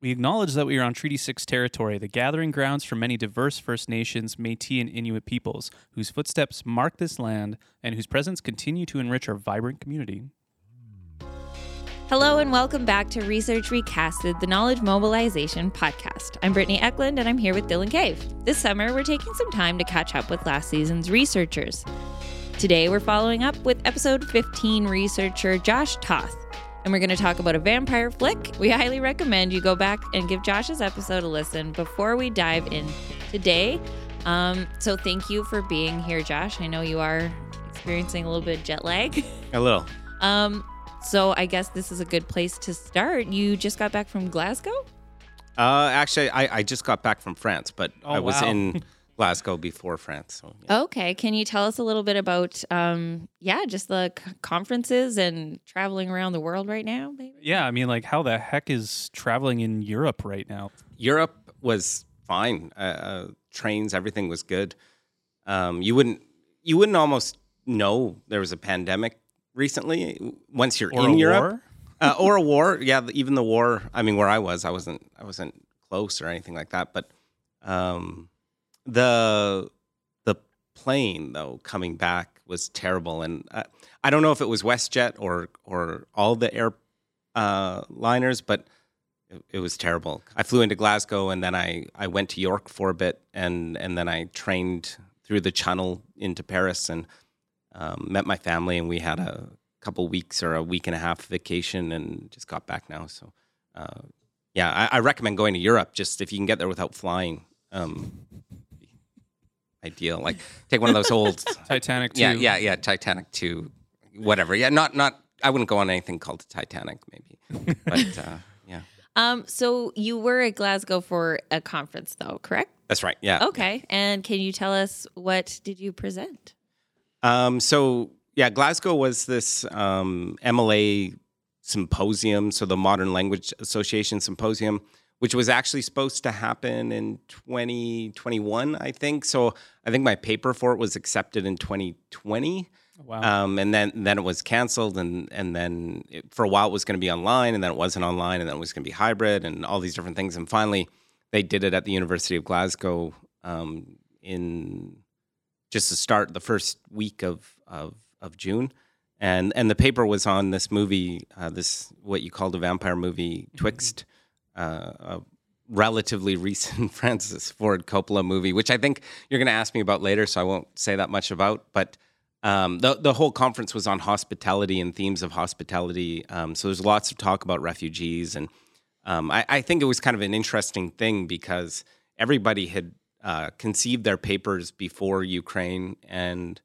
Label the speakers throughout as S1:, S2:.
S1: We acknowledge that we are on Treaty 6 territory, the gathering grounds for many diverse First Nations, Metis, and Inuit peoples, whose footsteps mark this land and whose presence continue to enrich our vibrant community.
S2: Hello and welcome back to Research Recasted, the Knowledge Mobilization podcast. I'm Brittany Eklund and I'm here with Dylan Cave. This summer, we're taking some time to catch up with last season's researchers. Today, we're following up with episode 15 researcher Josh Toth and we're going to talk about a vampire flick. We highly recommend you go back and give Josh's episode a listen before we dive in today. Um, so thank you for being here, Josh. I know you are experiencing a little bit of jet lag.
S3: A little.
S2: Um, so I guess this is a good place to start. You just got back from Glasgow?
S3: Uh, actually, I, I just got back from France, but
S1: Oh,
S3: I was
S1: wow.
S3: in Glasgow before France. So, yeah.
S2: Okay. Can you tell us a little bit about, um, yeah, just the c- conferences and traveling around the world right now, maybe?
S1: Yeah, I mean, like, how the heck is traveling in Europe right now?
S3: Europe was fine. Uh, uh, trains, everything was good. Um, you wouldn't you wouldn't almost know there was a pandemic recently once you're
S1: Or
S3: in
S1: a
S3: Europe
S1: war?
S3: uh, or a war. Yeah, even the war. I mean, where I was, I wasn't I wasn't close or anything like that. But um, the the plane though coming back was terrible, and uh, I don't know if it was WestJet or or all the air uh, liners, but it, it was terrible. I flew into Glasgow and then I, I went to York for a bit and and then I trained through the Channel into Paris and um, met my family and we had a couple weeks or a week and a half vacation and just got back now. So uh, yeah, I, I recommend going to Europe just if you can get there without flying. Um, ideal. Like take one of those old
S1: Titanic, too.
S3: yeah yeah yeah Titanic two whatever yeah not not I wouldn't go on anything called Titanic maybe but uh, yeah
S2: Um, so you were at Glasgow for a conference, though, correct?
S3: that's right yeah
S2: Okay. And can you tell us what did you present?
S3: Um, so yeah, Glasgow was this um, MLA symposium, so the Modern Language Association symposium, which was actually supposed to happen in 2021, I think. So I think my paper for it was accepted in 2020.
S1: Wow.
S3: Um, and then then it was canceled, and and then it, for a while it was going to be online, and then it wasn't online, and then it was going to be hybrid, and all these different things. And finally, they did it at the University of Glasgow um, in just to start the first week of of, of June, and and the paper was on this movie, uh, this what you called a vampire movie, Twixt, uh, a relatively recent Francis Ford Coppola movie, which I think you're going to ask me about later, so I won't say that much about, but. Um, the the whole conference was on hospitality and themes of hospitality. Um, so there's lots of talk about refugees, and um, I, I think it was kind of an interesting thing because everybody had uh, conceived their papers before Ukraine, and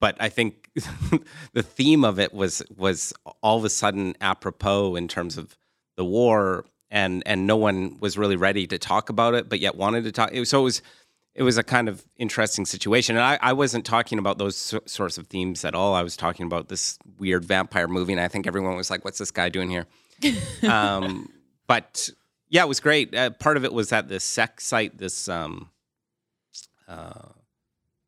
S3: but I think the theme of it was was all of a sudden apropos in terms of the war, and and no one was really ready to talk about it, but yet wanted to talk. So it was it was a kind of interesting situation. And I, I wasn't talking about those so- sorts of themes at all. I was talking about this weird vampire movie, and I think everyone was like, "What's this guy doing here?" um, but yeah, it was great. Uh, part of it was at the SEC site, this um, uh,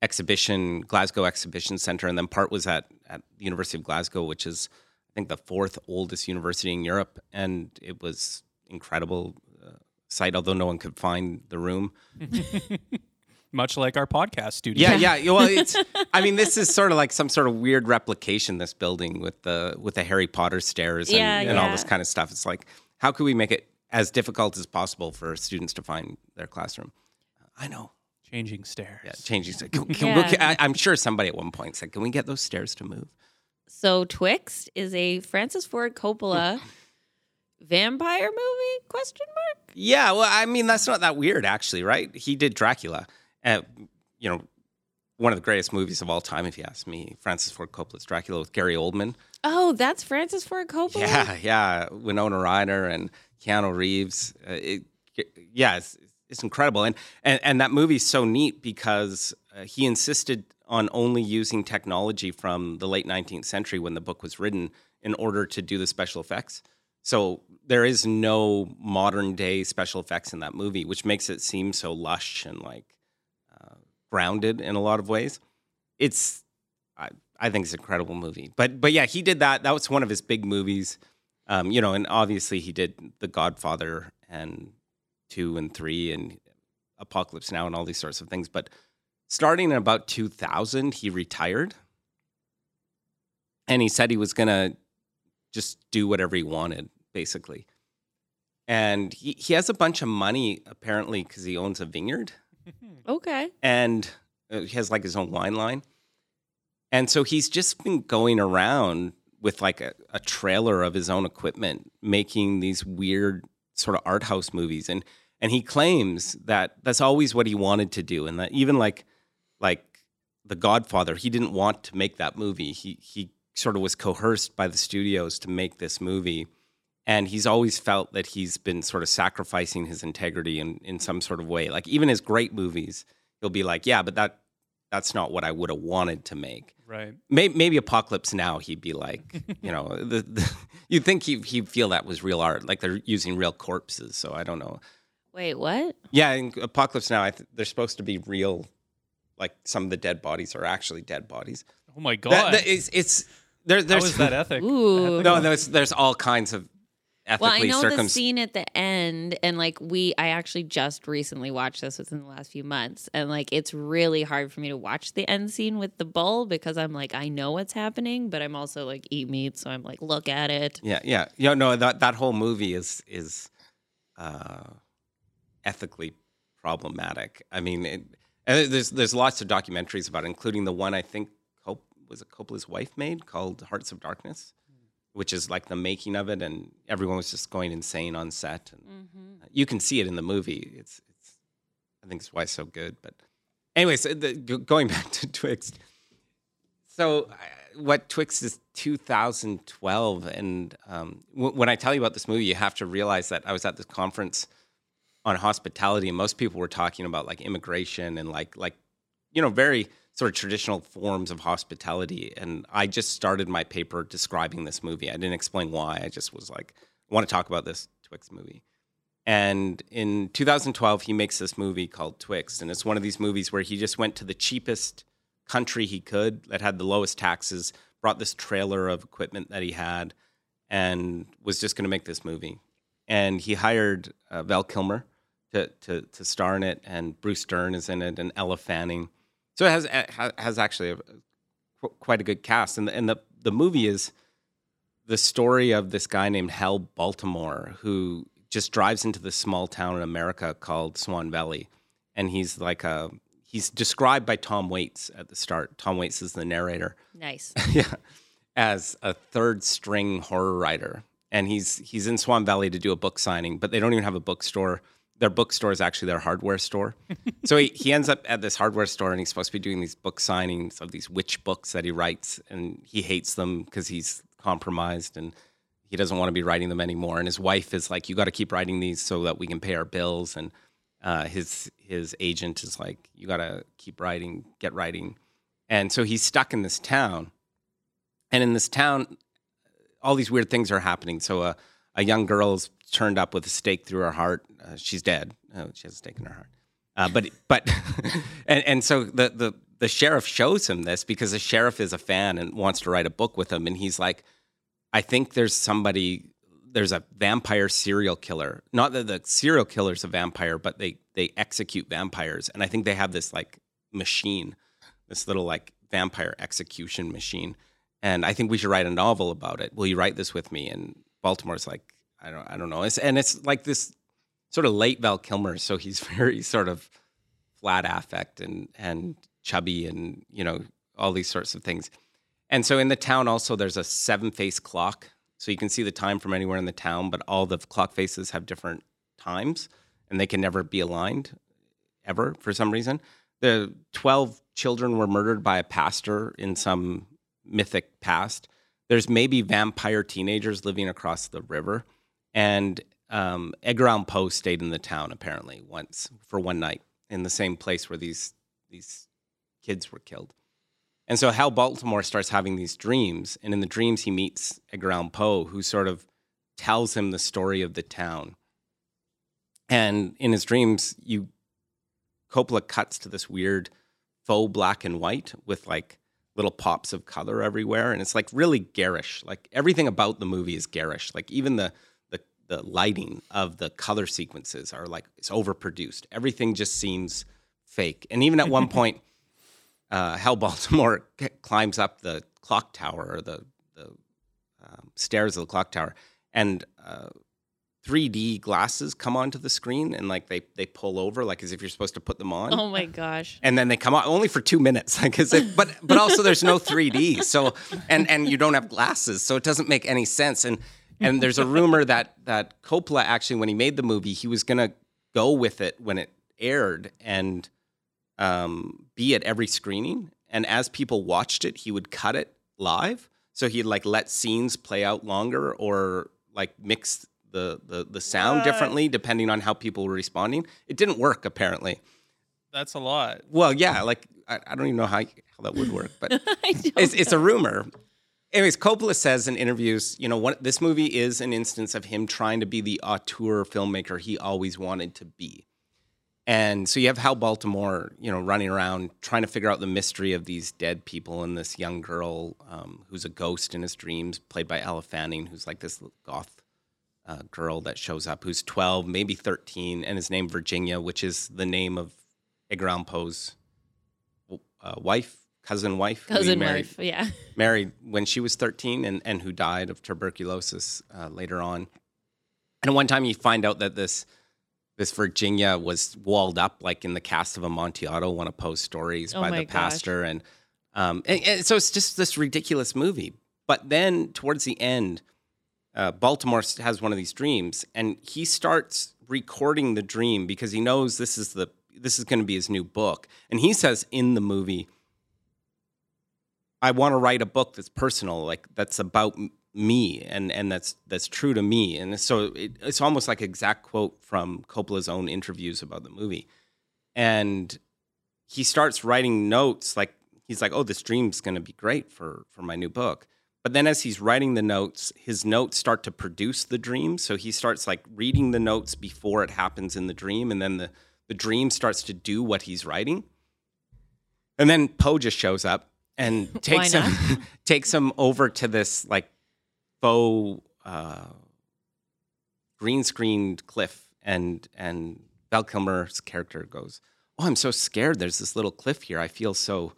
S3: exhibition, Glasgow Exhibition Center, and then part was at at the University of Glasgow, which is I think the fourth oldest university in Europe, and it was incredible. Uh, site, although no one could find the room.
S1: Much like our podcast studio.
S3: Yeah, yeah. yeah, Well, it's. I mean, this is sort of like some sort of weird replication. This building with the with the Harry Potter stairs and,
S2: Yeah,
S3: and all this kind of stuff. It's like, how could we make it as difficult as possible for students to find their classroom? I know.
S1: Changing stairs.
S3: Yeah, changing. Can, can, we-
S2: Yeah.
S3: I, I'm sure somebody at one point said, "Can we get those stairs to move?"
S2: So Twixt is a Francis Ford Coppola vampire movie? Question mark.
S3: Yeah. Well, I mean, that's not that weird, actually, right? He did Dracula. Uh, you know, one of the greatest movies of all time, if you ask me. Francis Ford Coppola's Dracula with Gary Oldman.
S2: Oh, that's Francis Ford Coppola.
S3: Yeah, yeah. Winona Ryder and Keanu Reeves. Uh, it, yeah, it's, it's incredible. And, and and that movie's so neat because uh, he insisted on only using technology from the late 19th century when the book was written in order to do the special effects. So there is no modern day special effects in that movie, which makes it seem so lush and like uh, grounded in a lot of ways. It's I, I think it's an incredible movie. But but yeah, he did that. That was one of his big movies. Um, you know, and obviously he did The Godfather and two and three and Apocalypse Now and all these sorts of things. But starting in about 2000, he retired. And he said he was going to just do whatever he wanted, basically. And he, he has a bunch of money, apparently, because he owns a vineyard
S2: Okay.
S3: and uh, he has like his own wine line. And so he's just been going around with like a, a trailer of his own equipment, making these weird sort of art house movies. And and he claims that that's always what he wanted to do, and that even like like The Godfather, he didn't want to make that movie. He he sort of was coerced by the studios to make this movie. And he's always felt that he's been sort of sacrificing his integrity in, in some sort of way. Like even his great movies, he'll be like, "Yeah, but that that's not what I would have wanted to make."
S1: Right.
S3: Maybe, maybe Apocalypse Now, he'd be like, you know, the, the, you'd think he, he'd feel that was real art, like they're using real corpses. So I don't know.
S2: Wait, what?
S3: Yeah, in Apocalypse Now, I th- they're supposed to be real, like some of the dead bodies are actually dead bodies.
S1: Oh my god.
S3: that- it's, it's there,
S1: How
S3: there's
S1: is that ethic?
S2: Ooh.
S3: no, there's there's all kinds of
S2: Well, I
S3: ethically
S2: know the scene at the end, and like we, I actually just recently watched this within the last few months, and like it's really hard for me to watch the end scene with the bull because I'm like, I know what's happening, but I'm also like eat meat, so I'm like, look at it.
S3: Yeah, yeah, yeah. No, that that whole movie is is uh, ethically problematic. I mean, it, and there's there's lots of documentaries about it, including the one I think Cop- was it Coppola's wife made called Hearts of Darkness, which is like the making of it, and everyone was just going insane on set. And
S2: Mm-hmm.
S3: you can see it in the movie. It's it's I think it's why it's so good. But anyways, uh, the, going back to Twixt. So uh, what Twixt is 2012, and um, w- when I tell you about this movie, you have to realize that I was at this conference on hospitality, and most people were talking about like immigration and like like you know very sort of traditional forms of hospitality. And I just started my paper describing this movie. I didn't explain why. I just was like, I want to talk about this Twixt movie. And in 2012, he makes this movie called Twixt, and it's one of these movies where he just went to the cheapest country he could that had the lowest taxes, brought this trailer of equipment that he had, and was just going to make this movie. And he hired uh, Val Kilmer to, to to star in it, and Bruce Dern is in it, and Elle Fanning. So it has ha- has actually a, quite a good cast, and the, and the the movie is the story of this guy named Hal Baltimore who just drives into this small town in America called Swan Valley, and he's like a he's described by Tom Waits at the start. Tom Waits is the narrator,
S2: Nice.
S3: yeah, as a third string horror writer, and he's he's in Swan Valley to do a book signing, but they don't even have a bookstore. Their bookstore is actually their hardware store. so he, he ends up at this hardware store and he's supposed to be doing these book signings of these witch books that he writes, and he hates them because he's compromised and he doesn't want to be writing them anymore. And his wife is like, "You got to keep writing these so that we can pay our bills." And uh, his his agent is like, "You got to keep writing, get writing." And so he's stuck in this town, and in this town, all these weird things are happening. So a a young girl's turned up with a stake through her heart. Uh, she's dead. Oh, she has a stake in her heart. Uh, but but and and so the the the sheriff shows him this because the sheriff is a fan and wants to write a book with him, and he's like, I think there's somebody. There's a vampire serial killer. Not that the serial killer's a vampire, but they they execute vampires, and I think they have this like machine, this little like vampire execution machine. And I think we should write a novel about it. Will you write this with me? And Baltimore's like, I don't, I don't know. It's, and it's like this sort of late Val Kilmer, so he's very sort of flat affect and and chubby and you know all these sorts of things. And so in the town also there's a seven face clock, so you can see the time from anywhere in the town, but all the clock faces have different times, and they can never be aligned ever for some reason. The twelve children were murdered by a pastor in some mythic past. There's maybe vampire teenagers living across the river, and um, Edgar Allan Poe stayed in the town apparently once for one night in the same place where these these kids were killed. And so Hal Baltimore starts having these dreams, and in the dreams he meets Edgar Allan Poe, who sort of tells him the story of the town. And in his dreams, you Coppola cuts to this weird faux black and white with like little pops of color everywhere, and it's like really garish. Like everything about the movie is garish. Like even the the the lighting of the color sequences are like it's overproduced. Everything just seems fake. And even at one point, uh, Hal Baltimore c- climbs up the clock tower or the the um, stairs of the clock tower, and uh, 3D glasses come onto the screen, and like they they pull over, like as if you're supposed to put them on.
S2: Oh my gosh.
S3: And then they come out only for two minutes, like as if, but but also there's no 3D, so and and you don't have glasses, so it doesn't make any sense. And and there's a rumor that that Coppola actually, when he made the movie, he was gonna go with it when it aired and um, be at every screening. And as people watched it, he would cut it live. So he'd like let scenes play out longer or like mix the the, the sound
S1: What?
S3: differently depending on how people were responding. It didn't work apparently.
S1: That's a lot.
S3: Well, yeah, like I, I don't even know how how that would work, but it's it's a rumor. Anyways, Coppola says in interviews, you know, what this movie is an instance of him trying to be the auteur filmmaker he always wanted to be. And so you have Hal Baltimore, you know, running around trying to figure out the mystery of these dead people and this young girl um, who's a ghost in his dreams, played by Elle Fanning, who's like this goth uh, girl that shows up, who's 12, maybe 13, and is named Virginia, which is the name of Edgar Allan Poe's uh, wife, cousin wife,
S2: cousin
S3: married,
S2: wife. Yeah.
S3: married when she was 13 and, and who died of tuberculosis uh, later on. And one time you find out that this this Virginia was walled up like in the Cask of Amontillado, one of Poe's stories
S2: Oh
S3: by the
S2: gosh.
S3: pastor. And, um, and, and so it's just this ridiculous movie. But then towards the end, uh, Baltimore has one of these dreams and he starts recording the dream because he knows this is the this is going to be his new book. And he says in the movie, I want to write a book that's personal, like that's about me and and that's that's true to me. And so it, it's almost like exact quote from Coppola's own interviews about the movie. And he starts writing notes like he's like, "Oh, this dream's going to be great for for my new book." But then as he's writing the notes, his notes start to produce the dream. So he starts like reading the notes before it happens in the dream and then the the dream starts to do what he's writing. And then Poe just shows up and takes him takes him over to this like faux uh, green screened cliff, and and Val Kilmer's character goes, "Oh, I'm so scared. There's this little cliff here. I feel so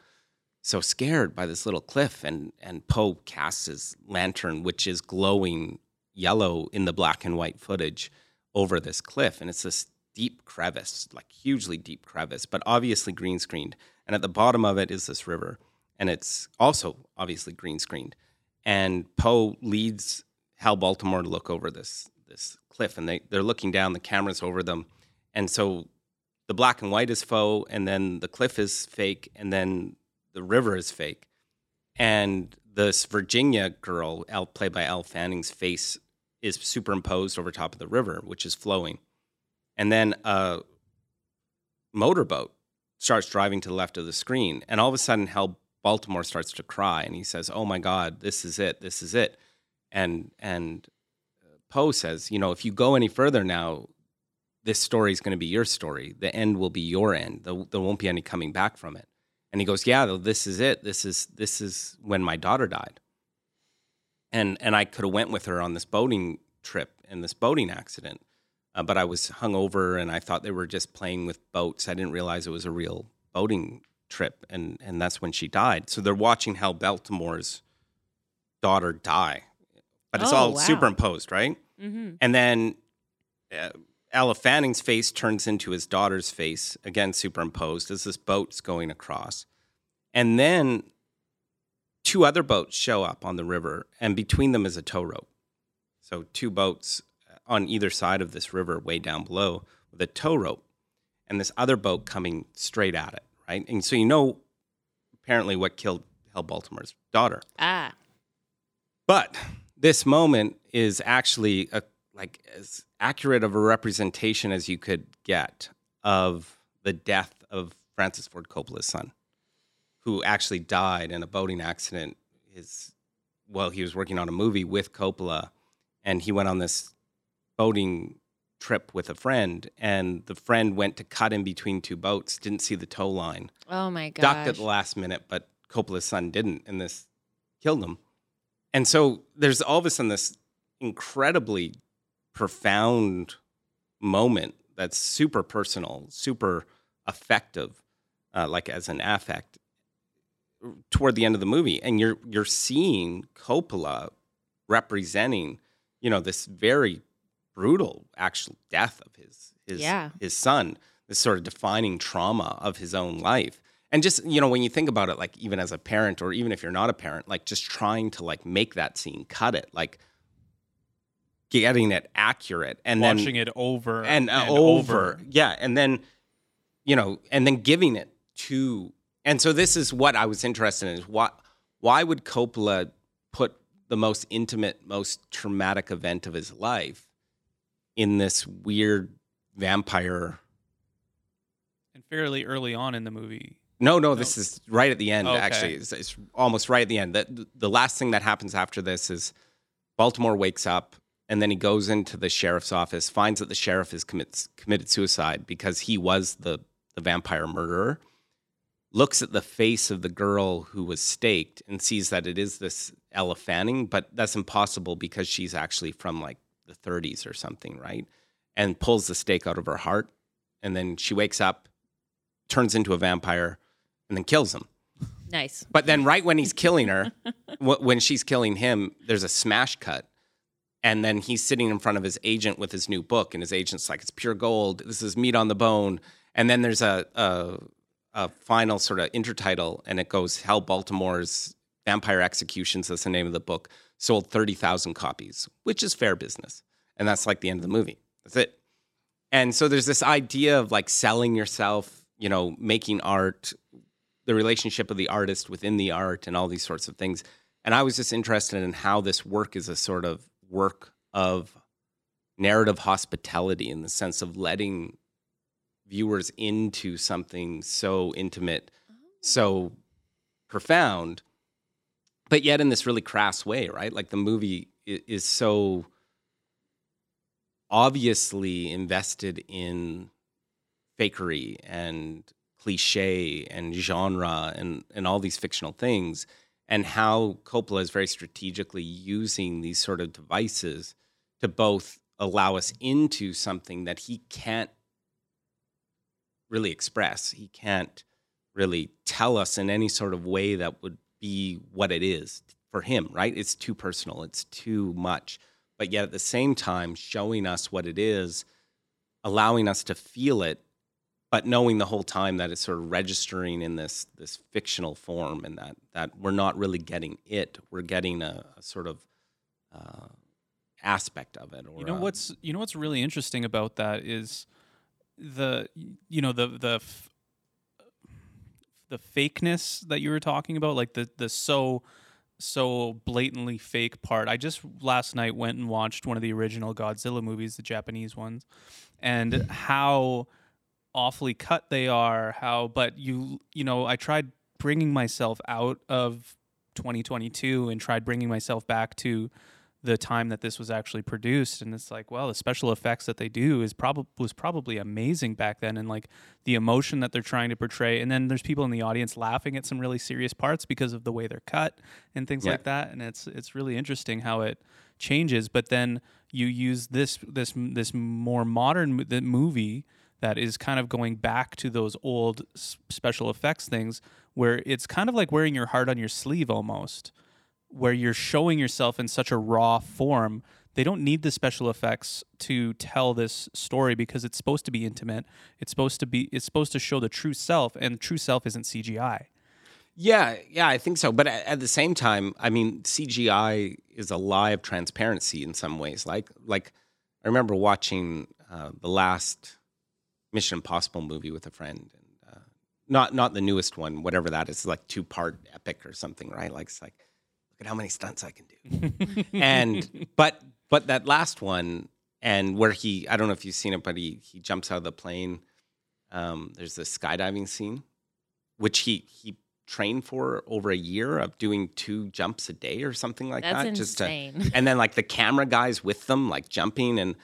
S3: so scared by this little cliff." And and Poe casts his lantern, which is glowing yellow in the black and white footage, over this cliff, and it's this deep crevice, like hugely deep crevice, but obviously green screened. And at the bottom of it is this river, and it's also obviously green screened. And Poe leads Hal Baltimore to look over this this cliff, and they they're looking down. The camera's over them, and so the black and white is faux, and then the cliff is fake, and then the river is fake, and this Virginia girl, played by Elle Fanning's face, is superimposed over top of the river, which is flowing, and then a motorboat starts driving to the left of the screen, and all of a sudden, Hal Baltimore starts to cry, and he says, "Oh my God, this is it! This is it!" And and uh, Poe says, "You know, if you go any further now, this story is going to be your story. The end will be your end. There won't be any coming back from it." And he goes, "Yeah, this is it. This is this is when my daughter died." And and I could have went with her on this boating trip in this boating accident, uh, but I was hungover and I thought they were just playing with boats. I didn't realize it was a real boating trip, and and that's when she died. So they're watching Hal Baltimore's daughter die, but it's
S2: Oh,
S3: all
S2: wow.
S3: superimposed, right?
S2: Mm-hmm.
S3: And then uh, Elle Fanning's face turns into his daughter's face, again superimposed, as this boat's going across. And then two other boats show up on the river, and between them is a tow rope. So two boats on either side of this river, way down below, with a tow rope, and this other boat coming straight at it, right? And so you know, apparently, what killed Hal Baltimore's daughter.
S2: Ah.
S3: But this moment is actually a, like as accurate of a representation as you could get of the death of Francis Ford Coppola's son, who actually died in a boating accident. His well, he was working on a movie with Coppola, and he went on this boating trip with a friend, and the friend went to cut in between two boats, didn't see the tow line,
S2: Oh my god!
S3: ducked at the last minute, but Coppola's son didn't, and this killed him. And so there's all of a sudden this incredibly profound moment that's super personal, super effective, uh, like as an affect toward the end of the movie, and you're you're seeing Coppola representing, you know, this very brutal actual death of his his
S2: Yeah.
S3: his son, this sort of defining trauma of his own life. And just, you know, when you think about it, like even as a parent, or even if you're not a parent, like just trying to like make that scene, cut it, like getting it accurate and then
S1: Watching it over
S3: and, uh, over. Yeah, and then you know, and then giving it to. And so this is what I was interested in: is why why would Coppola put the most intimate, most traumatic event of his life in this weird vampire?
S1: And fairly early on in the movie.
S3: No, no, this is right at the end.
S1: Okay.
S3: Actually, it's, it's almost right at the end. The, the last thing that happens after this is Baltimore wakes up and then he goes into the sheriff's office, finds that the sheriff has commits, committed suicide because he was the, the vampire murderer. Looks at the face of the girl who was staked and sees that it is this Elle Fanning, but that's impossible because she's actually from like the 30s or something, right? And pulls the stake out of her heart. And then she wakes up, turns into a vampire, and then kills him.
S2: Nice.
S3: But then, right when he's killing her, when she's killing him, there's a smash cut. And then he's sitting in front of his agent with his new book, and his agent's like, "It's pure gold. This is meat on the bone." And then there's a a, a final sort of intertitle, and it goes, "Hal Baltimore's Vampire Executions." That's the name of the book. Sold thirty thousand copies, which is fair business, and that's like the end of the movie. That's it. And so there's this idea of like selling yourself, you know, making art, the relationship of the artist within the art and all these sorts of things. And I was just interested in how this work is a sort of work of narrative hospitality in the sense of letting viewers into something so intimate, oh. so profound, but yet in this really crass way, right? Like the movie is so obviously invested in fakery and cliche and genre and, and all these fictional things and how Coppola is very strategically using these sort of devices to both allow us into something that he can't really express. He can't really tell us in any sort of way that would be what it is for him, right? It's too personal, it's too much. But yet at the same time, showing us what it is, allowing us to feel it, but knowing the whole time that it's sort of registering in this this fictional form and that that we're not really getting it. We're getting a, a sort of uh, aspect of it. Or
S1: You know
S3: a-
S1: what's you know what's really interesting about that is the you know the the f- the fakeness that you were talking about, like the the so so blatantly fake part. I just last night went and watched one of the original Godzilla movies, the Japanese ones, and how awfully cut they are. How, but you you know, I tried bringing myself out of 2022 and tried bringing myself back to the time that this was actually produced and it's like well the special effects that they do is probably was probably amazing back then and like the emotion that they're trying to portray and then there's people in the audience laughing at some really serious parts because of the way they're cut and things
S3: Yeah.
S1: like that and it's it's really interesting how it changes but then you use this this this more modern the movie that is kind of going back to those old special effects things where it's kind of like wearing your heart on your sleeve almost where you're showing yourself in such a raw form they don't need the special effects to tell this story because it's supposed to be intimate it's supposed to be it's supposed to show the true self and true self isn't cgi
S3: Yeah, yeah, I think so. But at, at the same time, I mean, CGI is a lie of transparency in some ways. Like, like I remember watching uh, the last Mission Impossible movie with a friend, and uh, not not the newest one, whatever that is, like two part epic or something, right? Like, it's like, look at how many stunts I can do. and but but that last one, and where he, I don't know if you've seen it, but he he jumps out of the plane. Um, there's this skydiving scene, which he he trained for over a year of doing two jumps a day or something like
S2: That's
S3: that. Just to, and then like the camera guys with them, like jumping and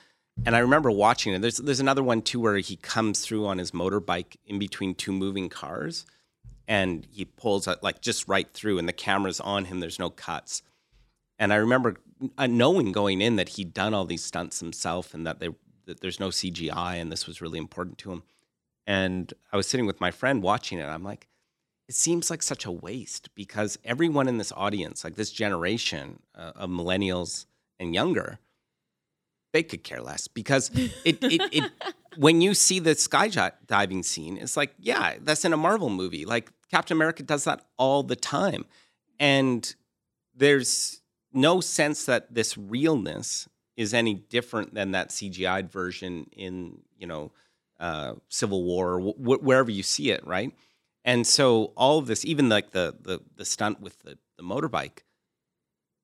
S3: and I remember watching it. There's there's another one too where he comes through on his motorbike in between two moving cars, and he pulls it like just right through, and the camera's on him. There's no cuts. And I remember uh, knowing going in that he'd done all these stunts himself, and that they that there's no CGI, and this was really important to him. And I was sitting with my friend watching it. I'm like, it seems like such a waste because everyone in this audience, like this generation uh, of millennials and younger, they could care less because it, it, it when you see the skydiving scene, it's like, yeah, that's in a Marvel movie. Like Captain America does that all the time. And there's no sense that this realness is any different than that CGI'd version in, you know, uh, Civil War or wh- wherever you see it, right? And so all of this, even like the the, the stunt with the, the motorbike,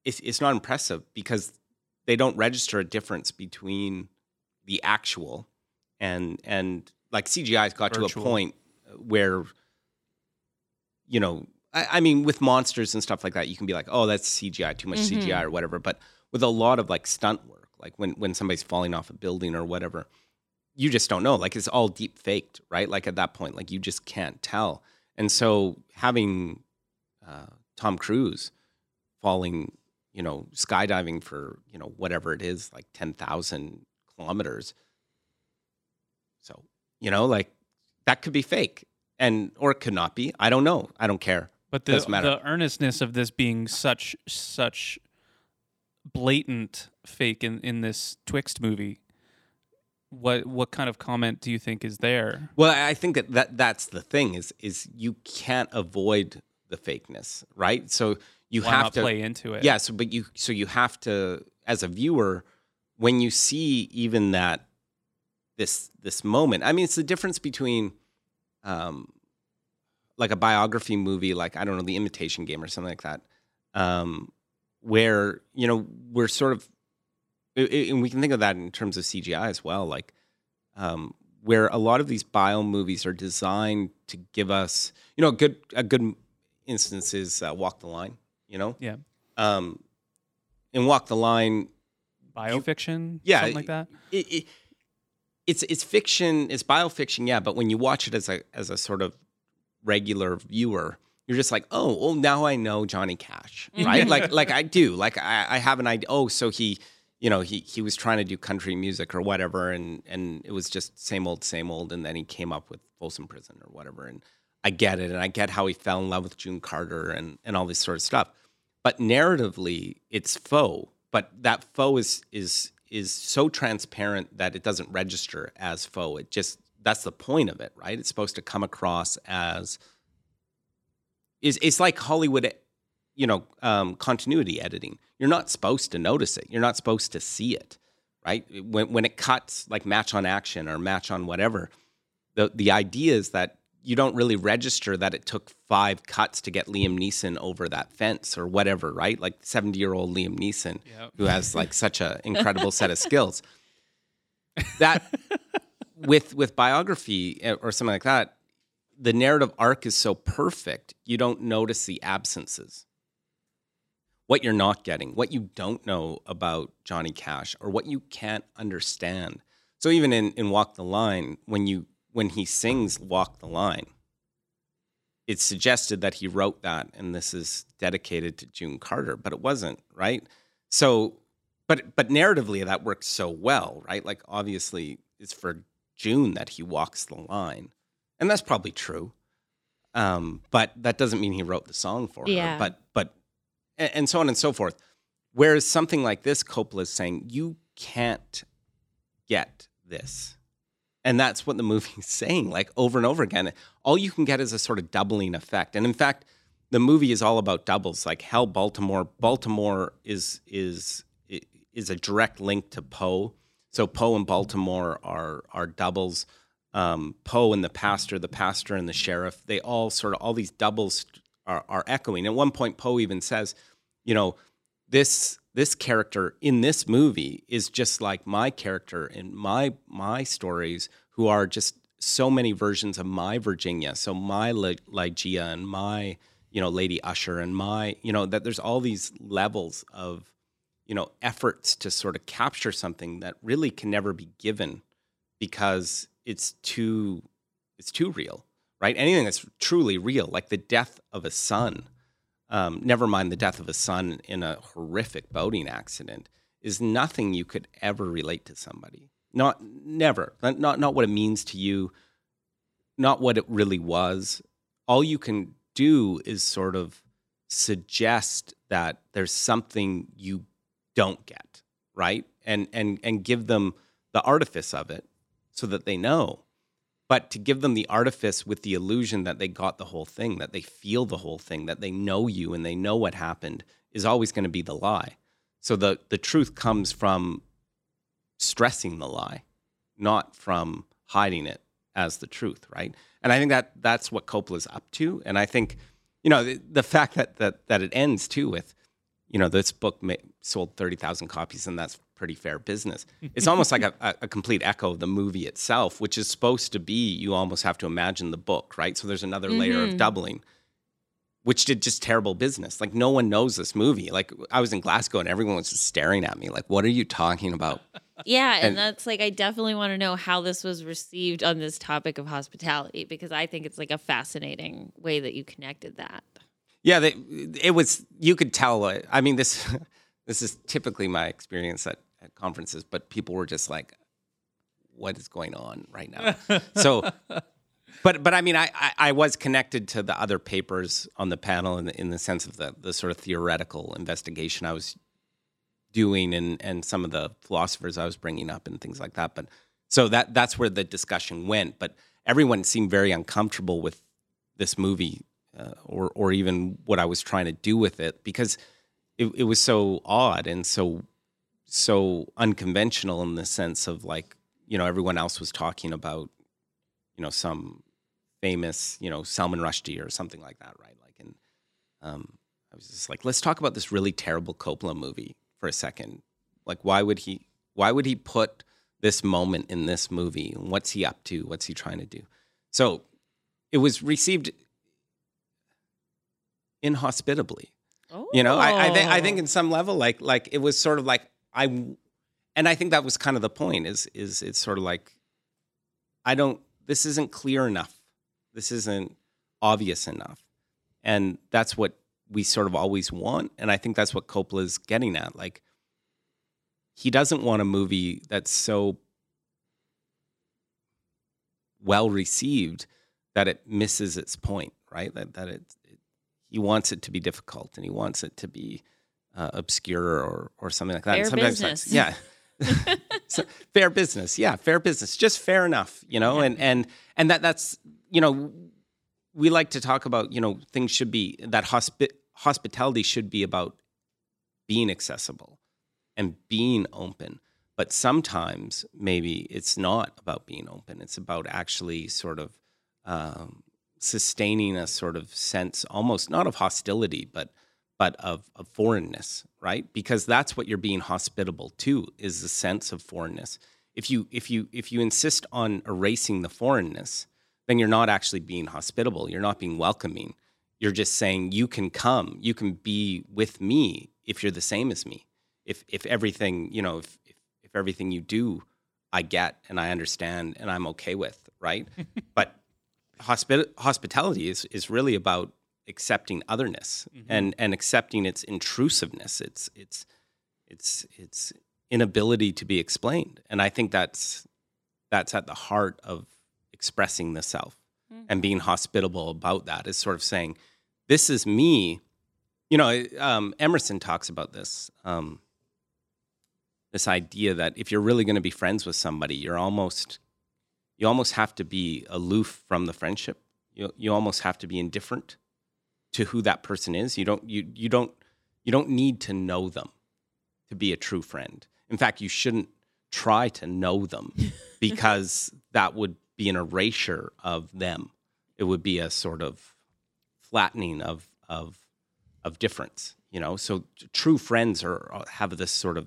S3: it's, it's not impressive because they don't register a difference between the actual and and like CGI's got Virtual. to a point where you know I, I, mean with monsters and stuff like that you can be like oh that's CGI too much mm-hmm. CGI or whatever but with a lot of like stunt work like when when somebody's falling off a building or whatever you just don't know like it's all deep faked right like at that point like you just can't tell and so having uh, Tom Cruise falling you know, skydiving for, you know, whatever it is, like 10,000 kilometers. So, you know, like that could be fake and, or it could not be. I don't know. I don't care.
S1: But the, the earnestness of this being such, such blatant fake in, in this Twixt movie, what what kind of comment do you think is there?
S3: Well, I think that, that that's the thing is is you can't avoid the fakeness, right? So you
S1: Why
S3: have to
S1: play into it.
S3: Yeah, so but you so you have to as a viewer when you see even that this this moment. I mean, it's the difference between um like a biography movie like I don't know, The Imitation Game or something like that. Um where, you know, we're sort of and we can think of that in terms of CGI as well, like um where a lot of these bio movies are designed to give us, you know, a good a good instance is uh, Walk the Line you know?
S1: Yeah.
S3: Um, and Walk the Line.
S1: Biofiction?
S3: Yeah.
S1: Something like that?
S3: It, it, it's, it's fiction, it's biofiction, yeah, but when you watch it as a, as a sort of regular viewer, you're just like, oh, well, now I know Johnny Cash, right? like, like I do. Like, I, I have an idea. Oh, so he, you know, he he was trying to do country music or whatever, and and it was just same old, same old, and then he came up with Folsom Prison or whatever, and I get it, and I get how he fell in love with June Carter and and all this sort of stuff. But narratively, it's faux. But that faux is is is so transparent that it doesn't register as faux. It just that's the point of it, right? It's supposed to come across as is it's like Hollywood, you know, um, continuity editing. You're not supposed to notice it. You're not supposed to see it, right? When when it cuts like match on action or match on whatever, the the idea is that you don't really register that it took five cuts to get Liam Neeson over that fence or whatever, right? Like 70 year old Liam Neeson, yep. who has like such an incredible set of skills. That with with biography eh, or something like that, the narrative arc is so perfect, you don't notice the absences. What you're not getting, what you don't know about Johnny Cash, or what you can't understand. So even in, in Walk the Line, when you when he sings Walk the Line, it's suggested that he wrote that and this is dedicated to June Carter, but it wasn't, right? So, but but narratively that works so well, right? Like obviously it's for June that he walks the line, and that's probably true. Um, but that doesn't mean he wrote the song for
S2: yeah.
S3: her. But but and so on and so forth. Whereas something like this, Coppola is saying you can't get this and that's what the movie's saying, like over and over again. All you can get is a sort of doubling effect. And in fact, the movie is all about doubles. Like Hal Baltimore, Baltimore is is is a direct link to Poe. So Poe and Baltimore are are doubles. Um, Poe and the pastor, the pastor and the sheriff, they all sort of all these doubles are, are echoing. At one point, Poe even says, you know, this this character in this movie is just like my character in my my stories who are just so many versions of my Virginia. So my Ligeia and my, you know, Lady Usher and my, you know, that there's all these levels of, you know, efforts to sort of capture something that really can never be given because it's too it's too real, right? Anything that's truly real, like the death of a son, um, never mind the death of a son in a horrific boating accident, is nothing you could ever relate to somebody. Not never. Not not what it means to you. Not what it really was. All you can do is sort of suggest that there's something you don't get, right? And and and give them the artifice of it so that they know. But to give them the artifice with the illusion that they got the whole thing, that they feel the whole thing, that they know you and they know what happened is always going to be the lie. So the the truth comes from stressing the lie, not from hiding it as the truth, right? And I think that that's what Coppola's up to. And I think, you know, the, the fact that that that it ends too with, you know, this book ma- sold thirty thousand copies, and that's pretty fair business. It's almost like a, a, complete echo of the movie itself, which is supposed to be. You almost have to imagine the book, right? So there's another mm-hmm. layer of mm-hmm. doubling which did just terrible business. Like no one knows this movie. Like I was in Glasgow and everyone was just staring at me like what are you talking about?
S2: Yeah, and, and that's like I definitely want to know how this was received on this topic of hospitality because I think it's like a fascinating way that you connected that.
S3: Yeah, they, it was you could tell uh, I mean this this is typically my experience at, at conferences, but people were just like what is going on right now? so but but I mean, I, I, I was connected to the other papers on the panel in the, in the sense of the the sort of theoretical investigation I was doing and and some of the philosophers I was bringing up and things like that. But so that that's where the discussion went. But everyone seemed very uncomfortable with this movie uh, or or even what I was trying to do with it because it, it was so odd and so so unconventional in the sense of like you know everyone else was talking about you know some famous, you know, Salman Rushdie or something like that, right? Like, and um, I was just like, let's talk about this really terrible Coppola movie for a second. Like, why would he? Why would he put this moment in this movie? What's he up to? What's he trying to do? So, it was received inhospitably. Oh. You know, I, I, th- I think oh. in some level, like, like it was sort of like I, and I think that was kind of the point. Is is it's sort of like I don't. This isn't clear enough this isn't obvious enough. And that's what we sort of always want. And I think that's what Coppola's getting at. Like, he doesn't want a movie that's so well received that it misses its point, right? That, that it he wants it to be difficult and he wants it to be uh, obscure or, or something like that.
S2: Fair sometimes business.
S3: yeah. so, fair business. Yeah, fair business. Just fair enough, you know, yeah. and and and that that's you know, we like to talk about, you know, things should be that hospi- hospitality should be about being accessible and being open. But sometimes maybe it's not about being open. It's about actually sort of um, sustaining a sort of sense, almost not of hostility, but but of, of foreignness, right? Because that's what you're being hospitable to is the sense of foreignness. If you if you if you insist on erasing the foreignness, then you're not actually being hospitable. You're not being welcoming. You're just saying you can come, you can be with me if you're the same as me. If if everything, you know, if if, if everything you do I get and I understand and I'm okay with, right? but hospi- hospitality is is really about accepting otherness mm-hmm. and and accepting its intrusiveness, its its its its inability to be explained. And I think that's that's at the heart of expressing the self mm-hmm. and being hospitable about that is sort of saying, this is me. You know, um, Emerson talks about this. Um, this idea that if you're really going to be friends with somebody, you're almost you almost have to be aloof from the friendship. You you almost have to be indifferent to who that person is. You don't you you don't you don't need to know them to be a true friend. In fact, you shouldn't try to know them because that would be an erasure of them. It would be a sort of flattening of of of difference. You know, so true friends are have this sort of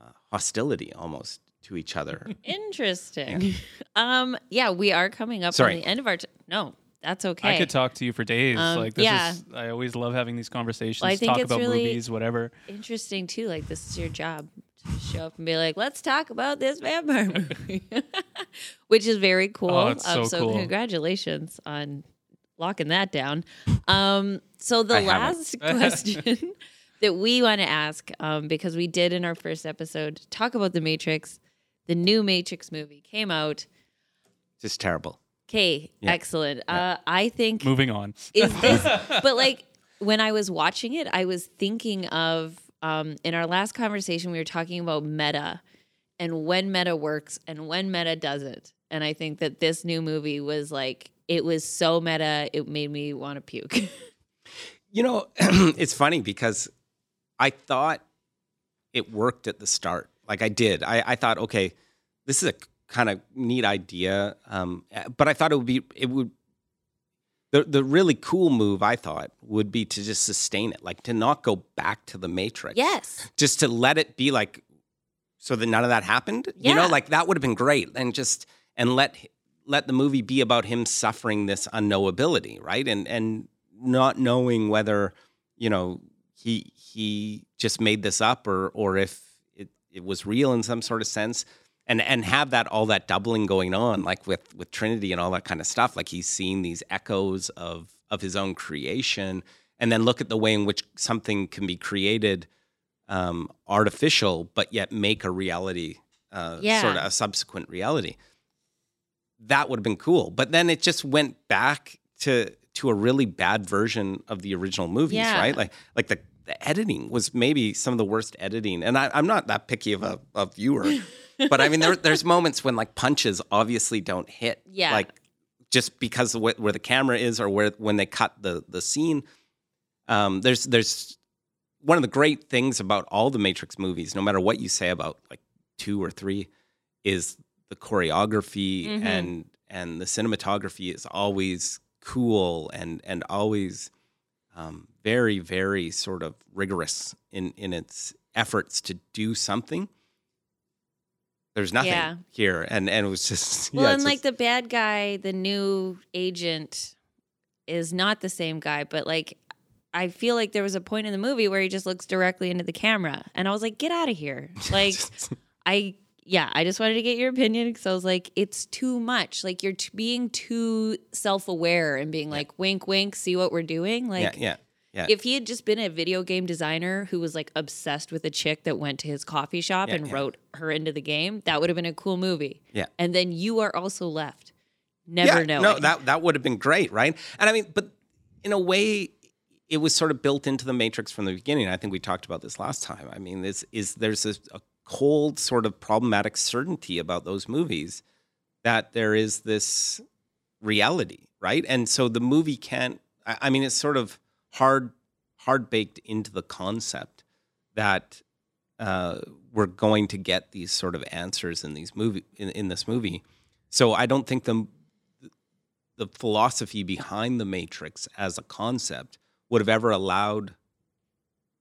S3: uh, hostility almost to each other.
S2: Interesting. Yeah. Um, yeah, we are coming up Sorry. on the end of our. T- no, that's okay.
S1: I could talk to you for days. Um, like this yeah. is I always love having these conversations. Well, I think talk it's about really movies, whatever.
S2: Interesting too. Like this is your job to show up and be like, let's talk about this vampire movie. which is very cool.
S1: Oh, it's
S2: Um,
S1: so cool.
S2: congratulations on locking that down. Um, so the
S3: I
S2: last question that we want to ask, um, because we did in our first episode talk about the Matrix, the new Matrix movie came out.
S3: Just terrible.
S2: Okay,
S3: Yeah.
S2: excellent. Uh, I think
S1: Moving on.
S2: is this but like when i was watching it i was thinking of um in our last conversation we were talking about meta and when meta works and when meta doesn't and i think that this new movie was like it was so meta it made me want to puke
S3: You know, it's funny because I thought it worked at the start. Like I did. I, I thought, okay, this is a kind of neat idea. Um, but I thought it would be, it would, the, the really cool move I thought would be to just sustain it, like to not go back to the matrix.
S2: yes
S3: Just to let it be like, so that none of that happened. Yeah. You know, like that would have been great. And just, and let, let the movie be about him suffering this unknowability, right? And, and not knowing whether, you know, he, he just made this up or, or if it, was real in some sort of sense and and have that all that doubling going on like with with trinity and all that kind of stuff like he's seeing these echoes of of his own creation and then look at the way in which something can be created um artificial but yet make a reality uh
S2: Yeah.
S3: sort of a subsequent reality that would have been cool but then it just went back to to a really bad version of the original movies
S2: Yeah.
S3: right like like the the editing was maybe some of the worst editing and I, i'm not that picky of a, a viewer but I mean, there, there's moments when like punches obviously don't hit.
S2: Yeah.
S3: Like just because of wh- where the camera is or where when they cut the the scene. Um, there's there's one of the great things about all the Matrix movies, no matter what you say about like two or three, is the choreography
S2: Mhm.
S3: and and the cinematography is always cool and and always um, very very sort of rigorous in in its efforts to do something. There's nothing
S2: Yeah.
S3: here, and and it was just
S2: well
S3: yeah,
S2: and like
S3: just-
S2: the bad guy the new agent is not the same guy but like I feel like there was a point in the movie where he just looks directly into the camera, and I was like, "Get out of here!" Like, I yeah, I just wanted to get your opinion because I was like, it's too much. Like you're t- being too self aware and being like, wink, wink, see what we're doing. Like,
S3: yeah, yeah, yeah.
S2: if he had just been a video game designer who was like obsessed with a chick that went to his coffee shop
S3: Yeah,
S2: and
S3: yeah.
S2: wrote her into the game, that would have been a cool movie.
S3: Yeah.
S2: And then you are also left never knowing.
S3: No, that that would have been great, right? And I mean, but in a way, it was sort of built into the Matrix from the beginning. I think we talked about this last time. I mean, this is there's this, a cold sort of problematic certainty about those movies that there is this reality, right? And so the movie can't. I, I mean, it's sort of hard hard baked into the concept that uh, we're going to get these sort of answers in these movie in, in this movie. So I don't think the the philosophy behind the Matrix as a concept would have ever allowed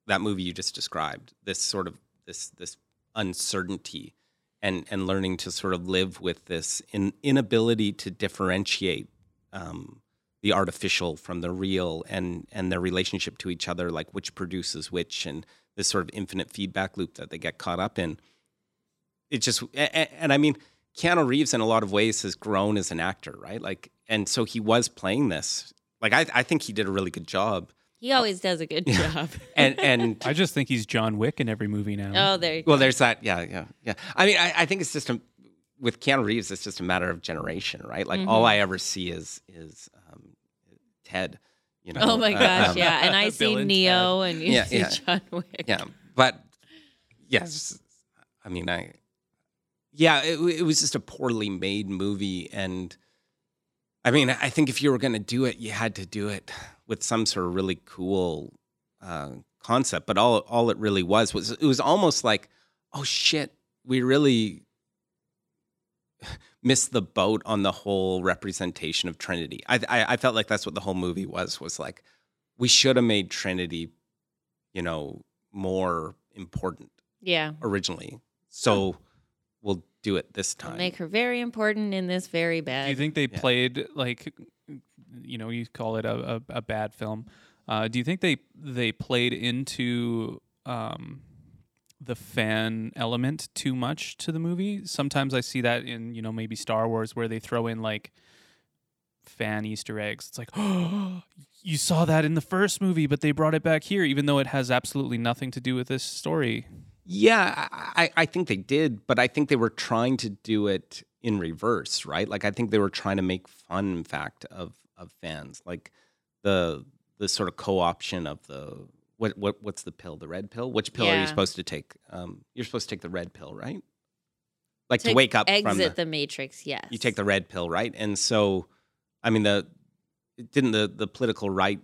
S3: that movie you just described. This sort of this this uncertainty and and learning to sort of live with this in, inability to differentiate um, the artificial from the real and and their relationship to each other, like which produces which, and this sort of infinite feedback loop that they get caught up in. It just a- a- and I mean, Keanu Reeves in a lot of ways has grown as an actor, right? Like, and so he was playing this. Like, I I think he did a really good job.
S2: he always does a good job.
S3: And and
S1: I just think he's John Wick in every movie now.
S2: oh, there you
S3: Well, there's that. Yeah, yeah, yeah. I mean, I, I think it's just a with Keanu Reeves. It's just a matter of generation, right? Like all
S2: Mhm.
S3: I ever see is is um, Ted. You know.
S2: Oh my
S3: uh,
S2: gosh,
S3: um,
S2: yeah. And I see
S1: and
S2: Neo and you
S3: Yeah,
S2: see
S3: yeah.
S2: John Wick.
S3: Yeah, but yes, I mean, I yeah, it, it was just a poorly made movie, and I mean, I think if you were going to do it, you had to do it with some sort of really cool uh, concept. But all all it really was was it was almost like, oh shit, we really missed the boat on the whole representation of Trinity. I, I I felt like that's what the whole movie was was like, we should have made Trinity, you know, more important
S2: Yeah.
S3: originally. So we'll do it this
S2: We'll
S3: time.
S2: make her very important in this very bad.
S1: Do
S2: bad.
S1: you think they
S3: Yeah.
S1: played like, you know, you call it a, a, a bad film? Uh, do you think they they played into um, the fan element too much to the movie. Sometimes I see that in, you know, maybe Star Wars where they throw in like fan Easter eggs. It's like, oh, you saw that in the first movie, but they brought it back here, even though it has absolutely nothing to do with this story.
S3: Yeah, I, I think they did, but I think they were trying to do it in reverse, right? Like I think they were trying to make fun, in fact, of of fans, like the the sort of co-option of the what what what's the pill? The red pill? Which pill are you supposed to take? Um, you're supposed to take the red pill, right? Like to,
S2: To
S3: wake up
S2: Exit
S3: from the,
S2: the, Matrix, yes.
S3: you take the red pill, right? And so, I mean, the didn't the the political right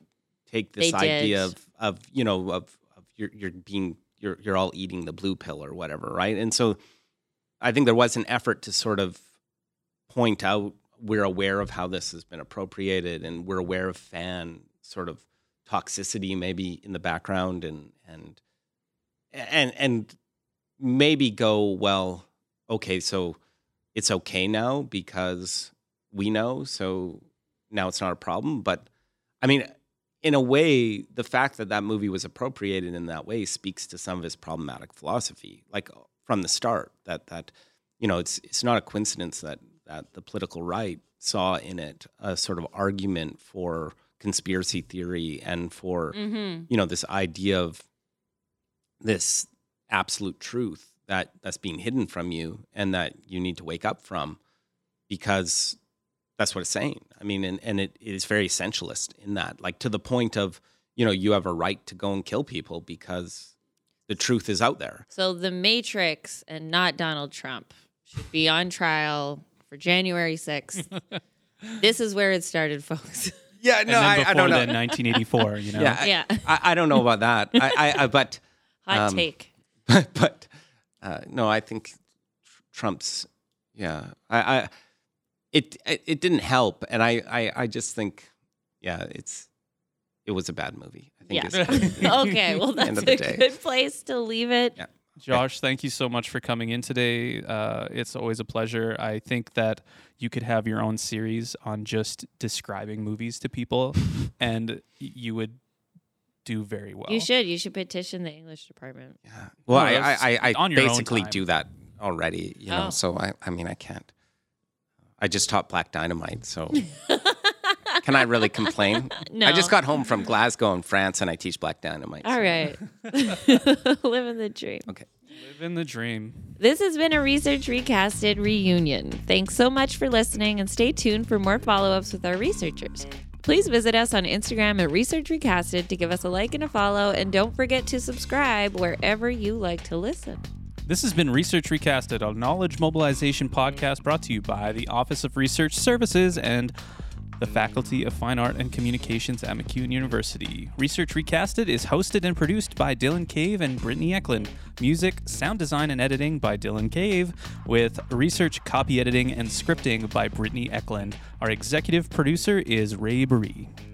S3: take this
S2: They
S3: idea
S2: did.
S3: of of you know of of you're you're being you're you're all eating the blue pill or whatever, right? And so, I think there was an effort to sort of point out we're aware of how this has been appropriated, and we're aware of fan sort of toxicity maybe in the background, and and and and maybe go well okay so it's okay now because we know so now it's not a problem. But i mean in a way the fact that that movie was appropriated in that way speaks to some of his problematic philosophy like from the start that that you know it's it's not a coincidence that that the political right saw in it a sort of argument for conspiracy theory and for
S2: Mm-hmm.
S3: you know this idea of this absolute truth that that's being hidden from you and that you need to wake up from because that's what it's saying i mean and, and it, it is very essentialist in that like to the point of you know you have a right to go and kill people because the truth is out there
S2: So the Matrix and not Donald Trump should be on trial for January 6th. this is where it started, folks.
S3: yeah
S1: and then before
S3: don't know
S1: 1984, you know?
S3: yeah, I,
S2: Yeah.
S3: I, I don't know about that I, I, I but
S2: Hot
S3: Um,
S2: take.
S3: but but uh, no, I think Trump's yeah. I, I it, it it didn't help, and I, I I just think yeah, it's it was a bad movie. I think
S2: Yeah.
S3: it's
S2: okay, well,
S3: End
S2: that's
S3: of the
S2: a
S3: day.
S2: good place to leave it.
S3: Yeah.
S1: Josh, thank you so much for coming in today. Uh, it's always a pleasure. I think that you could have your own series on just describing movies to people, and you would do very well.
S2: You should. You should petition the English department.
S3: yeah. Well,
S1: No,
S3: I,
S1: that's
S3: I, I,
S1: on
S3: I basically do that already, you know.
S2: Oh.
S3: So I I mean I can't. I just taught Black Dynamite, so can I really complain?
S2: No.
S3: I just got home from Glasgow in France, and I teach Black Dynamite.
S2: All
S3: so-
S2: right. Living the dream.
S3: Okay.
S1: Living the dream.
S2: This has been a Research Recasted reunion. Thanks so much for listening and stay tuned for more follow ups with our researchers. Please visit us on Instagram at Research Recasted to give us a like and a follow, and don't forget to subscribe wherever you like to listen.
S1: This has been Research Recasted, a knowledge mobilization podcast brought to you by the Office of Research Services and the Faculty of Fine Art and Communications at MacEwan University. Research Recasted is hosted and produced by Dylan Cave and Brittany Eklund. Music, sound design, and editing by Dylan Cave, with research, copy editing, and scripting by Brittany Eklund. Our executive producer is Ray Baree.